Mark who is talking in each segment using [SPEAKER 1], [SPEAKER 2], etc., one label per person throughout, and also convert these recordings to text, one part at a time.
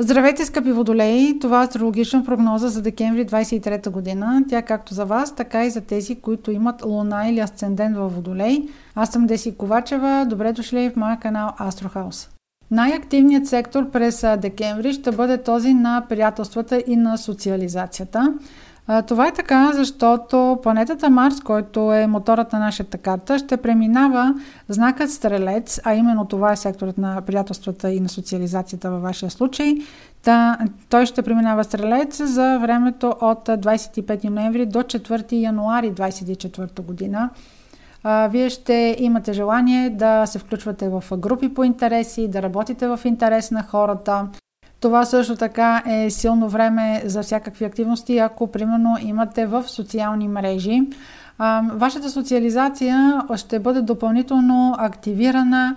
[SPEAKER 1] Здравейте, скъпи водолеи! Това е астрологична прогноза за декември 23 година. Тя както за вас, така и за тези, които имат луна или асцендент във водолей. Аз съм Деси Ковачева. Добре дошли в моя канал Астрохаус. Най-активният сектор през декември ще бъде този на приятелствата и на социализацията. Това е така, защото планетата Марс, който е моторът на нашата карта, ще преминава знакът Стрелец, а именно това е секторът на приятелствата и на социализацията във вашия случай. Та, той ще преминава Стрелец за времето от 25 ноември до 4 януари 2024 година. Вие ще имате желание да се включвате в групи по интереси, да работите в интерес на хората, това също така е силно време за всякакви активности, ако примерно имате в социални мрежи. Вашата социализация ще бъде допълнително активирана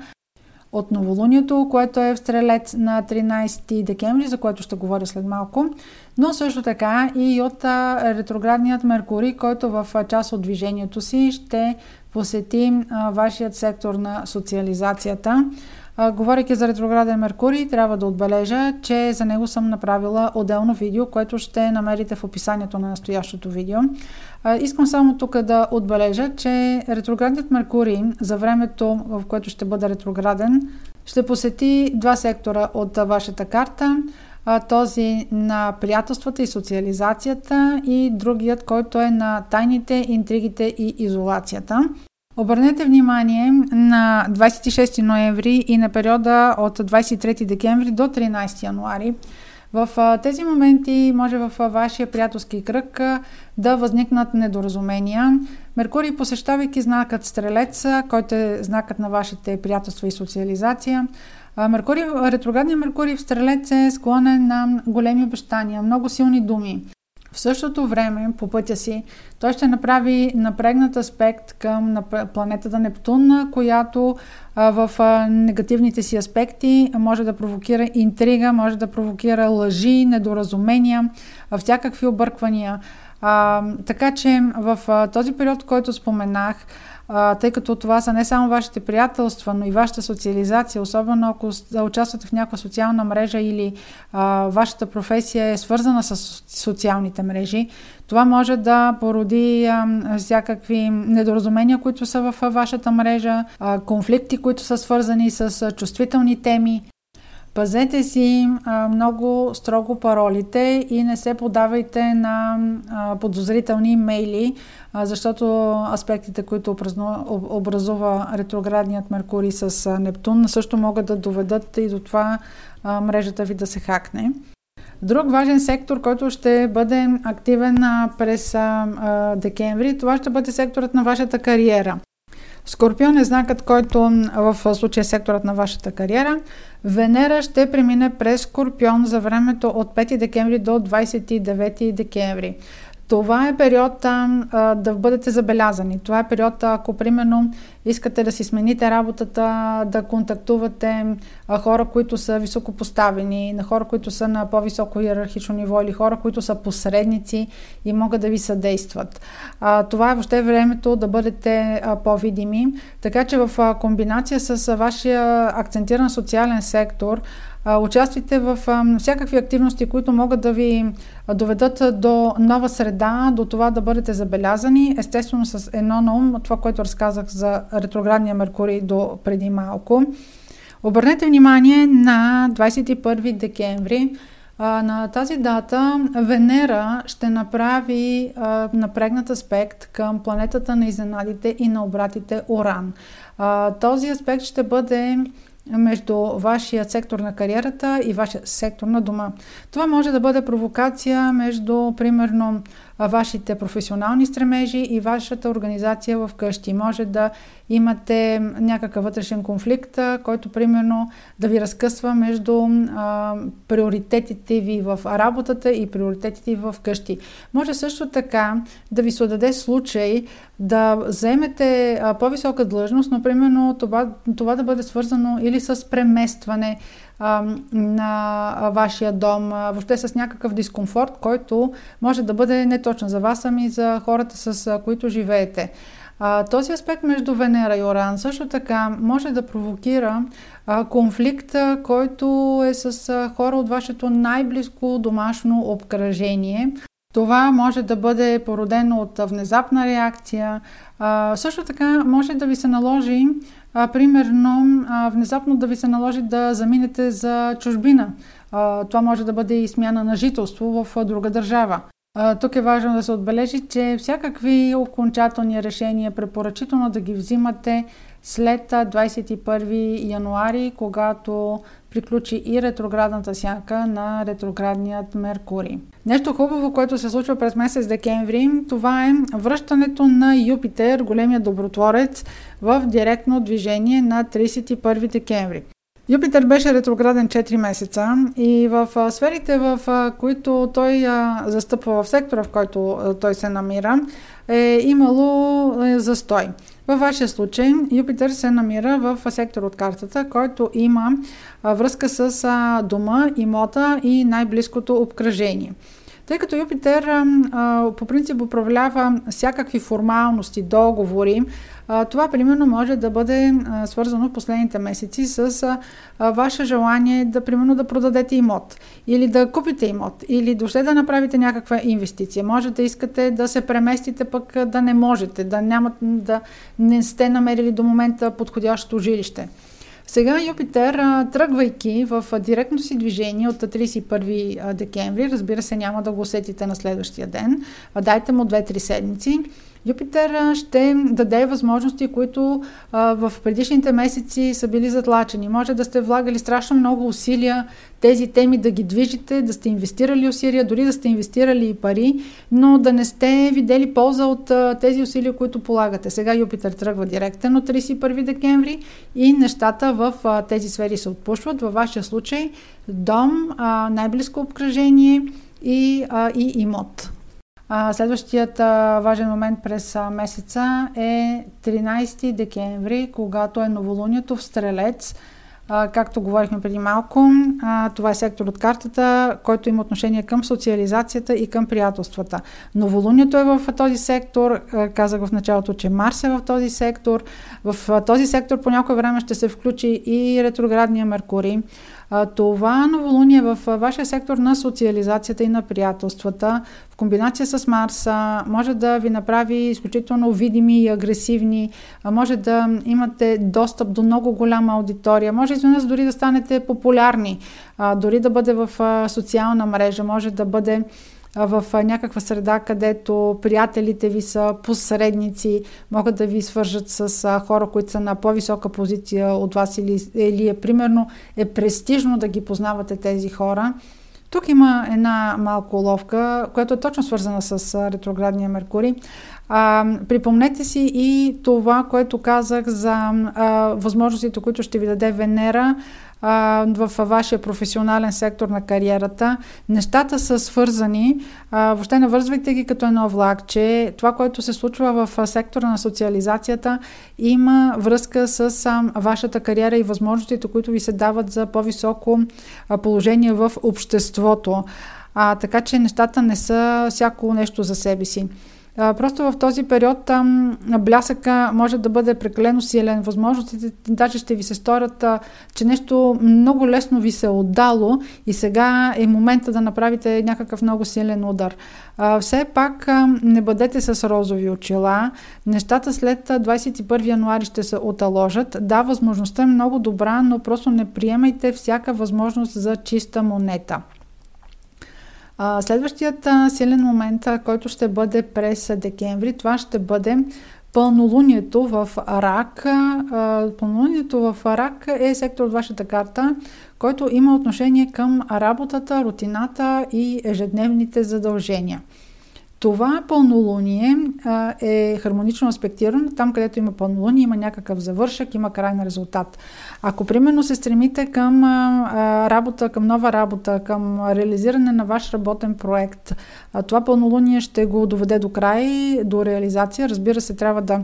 [SPEAKER 1] от новолунието, което е в Стрелец на 13 декември, за което ще говоря след малко, но също така и от ретроградният Меркурий, който в част от движението си ще посети вашият сектор на социализацията. А, говорейки за ретрограден Меркурий, трябва да отбележа, че за него съм направила отделно видео, което ще намерите в описанието на настоящото видео. А, искам само тук да отбележа, че ретроградният Меркурий за времето, в което ще бъде ретрограден, ще посети два сектора от вашата карта този на приятелствата и социализацията и другият, който е на тайните, интригите и изолацията. Обърнете внимание на 26 ноември и на периода от 23 декември до 13 януари. В тези моменти може в вашия приятелски кръг да възникнат недоразумения. Меркурий, посещавайки знакът Стрелец, който е знакът на вашите приятелства и социализация, Меркурий, ретроградният Меркурий в Стрелец е склонен на големи обещания, много силни думи. В същото време, по пътя си, той ще направи напрегнат аспект към планетата Нептун, която в негативните си аспекти може да провокира интрига, може да провокира лъжи, недоразумения, всякакви обърквания. Така че в този период, който споменах, тъй като това са не само вашите приятелства, но и вашата социализация, особено ако участвате в някаква социална мрежа или а, вашата професия е свързана с социалните мрежи, това може да породи а, всякакви недоразумения, които са в вашата мрежа, а, конфликти, които са свързани с чувствителни теми. Пазете си а, много строго паролите и не се подавайте на а, подозрителни имейли, а, защото аспектите, които образува ретроградният Меркурий с Нептун, също могат да доведат и до това а, мрежата ви да се хакне. Друг важен сектор, който ще бъде активен през а, декември, това ще бъде секторът на вашата кариера. Скорпион е знакът, който в случая е секторът на вашата кариера. Венера ще премине през Скорпион за времето от 5 декември до 29 декември. Това е период а, да бъдете забелязани. Това е период, ако примерно искате да си смените работата, да контактувате хора, които са високо поставени, на хора, които са на по-високо иерархично ниво или хора, които са посредници и могат да ви съдействат. Това е въобще времето да бъдете по-видими. Така че в комбинация с вашия акцентиран социален сектор, Участвайте в всякакви активности, които могат да ви доведат до нова среда, до това да бъдете забелязани. Естествено с едно на ум, това, което разказах за ретроградния Меркурий до преди малко. Обърнете внимание на 21 декември. На тази дата Венера ще направи напрегнат аспект към планетата на изненадите и на обратите Оран. Този аспект ще бъде между вашия сектор на кариерата и вашия сектор на дома. Това може да бъде провокация между, примерно, вашите професионални стремежи и вашата организация в къщи. Може да имате някакъв вътрешен конфликт, който примерно да ви разкъсва между а, приоритетите ви в работата и приоритетите ви в къщи. Може също така да ви се даде случай да вземете по-висока длъжност, но примерно това, това да бъде свързано или с преместване, на вашия дом, въобще с някакъв дискомфорт, който може да бъде не точно за вас, ами за хората, с които живеете. Този аспект между Венера и Оран също така може да провокира конфликт, който е с хора от вашето най-близко домашно обкръжение. Това може да бъде породено от внезапна реакция. А, също така може да ви се наложи, а, примерно, а, внезапно да ви се наложи да заминете за чужбина. А, това може да бъде и смяна на жителство в друга държава. А, тук е важно да се отбележи, че всякакви окончателни решения препоръчително да ги взимате след 21 януари, когато приключи и ретроградната сянка на ретроградният Меркурий. Нещо хубаво, което се случва през месец декември, това е връщането на Юпитер, големия добротворец, в директно движение на 31 декември. Юпитер беше ретрограден 4 месеца и в сферите, в които той застъпва в сектора, в който той се намира, е имало е, застой. Във вашия случай Юпитер се намира в сектор от картата, който има връзка с дома, имота и най-близкото обкръжение. Тъй като Юпитер по принцип управлява всякакви формалности, договори, това примерно може да бъде свързано в последните месеци с ваше желание да примерно да продадете имот или да купите имот или дошли да направите някаква инвестиция. Може да искате да се преместите, пък да не можете, да, нямат, да не сте намерили до момента подходящо жилище. Сега Юпитер, тръгвайки в директно си движение от 31 декември, разбира се, няма да го усетите на следващия ден, дайте му 2-3 седмици, Юпитер ще даде възможности, които а, в предишните месеци са били затлачени. Може да сте влагали страшно много усилия тези теми да ги движите, да сте инвестирали усилия, дори да сте инвестирали и пари, но да не сте видели полза от а, тези усилия, които полагате. Сега Юпитер тръгва директно от 31 декември и нещата в а, тези сфери се отпушват. Във вашия случай дом, най-близко обкръжение и, и имот. Следващият важен момент през месеца е 13 декември, когато е новолунието в Стрелец. Както говорихме преди малко, това е сектор от картата, който има отношение към социализацията и към приятелствата. Новолунието е в този сектор. Казах в началото, че Марс е в този сектор. В този сектор по някое време ще се включи и ретроградния Меркурий. Това новолуние в вашия сектор на социализацията и на приятелствата, в комбинация с Марса, може да ви направи изключително видими и агресивни, може да имате достъп до много голяма аудитория, може изведнъж дори да станете популярни, дори да бъде в социална мрежа, може да бъде в някаква среда, където приятелите ви са посредници, могат да ви свържат с хора, които са на по-висока позиция от вас или, или е примерно е престижно да ги познавате тези хора. Тук има една малко ловка, която е точно свързана с ретроградния Меркурий. А, припомнете си и това, което казах за а, възможностите, които ще ви даде Венера а, в вашия професионален сектор на кариерата. Нещата са свързани. А, въобще навързвайте ги като едно влакче. Това, което се случва в сектора на социализацията, има връзка с а, вашата кариера и възможностите, които ви се дават за по-високо положение в обществото. А, така че нещата не са всяко нещо за себе си. Просто в този период там блясъка може да бъде прекалено силен. Възможностите даже ще ви се сторят, че нещо много лесно ви се е отдало и сега е момента да направите някакъв много силен удар. А, все пак не бъдете с розови очила. Нещата след 21 януари ще се оталожат. Да, възможността е много добра, но просто не приемайте всяка възможност за чиста монета. Следващият силен момент, който ще бъде през декември, това ще бъде пълнолунието в Рак. Пълнолунието в Рак е сектор от вашата карта, който има отношение към работата, рутината и ежедневните задължения. Това пълнолуние а, е хармонично аспектирано. Там, където има пълнолуние, има някакъв завършък, има крайен резултат. Ако, примерно, се стремите към а, работа, към нова работа, към реализиране на ваш работен проект, а, това пълнолуние ще го доведе до край, до реализация. Разбира се, трябва да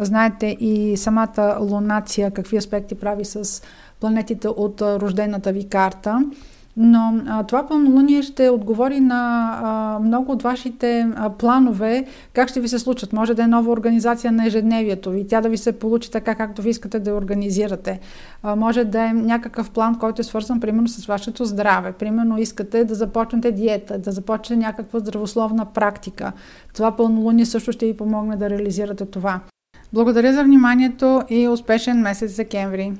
[SPEAKER 1] знаете и самата лунация, какви аспекти прави с планетите от рождената ви карта. Но а, това пълнолуние ще отговори на а, много от вашите а, планове, как ще ви се случат. Може да е нова организация на ежедневието ви, тя да ви се получи така, както ви искате да я организирате. А, може да е някакъв план, който е свързан примерно с вашето здраве. Примерно искате да започнете диета, да започнете някаква здравословна практика. Това пълнолуние също ще ви помогне да реализирате това. Благодаря за вниманието и успешен месец декември!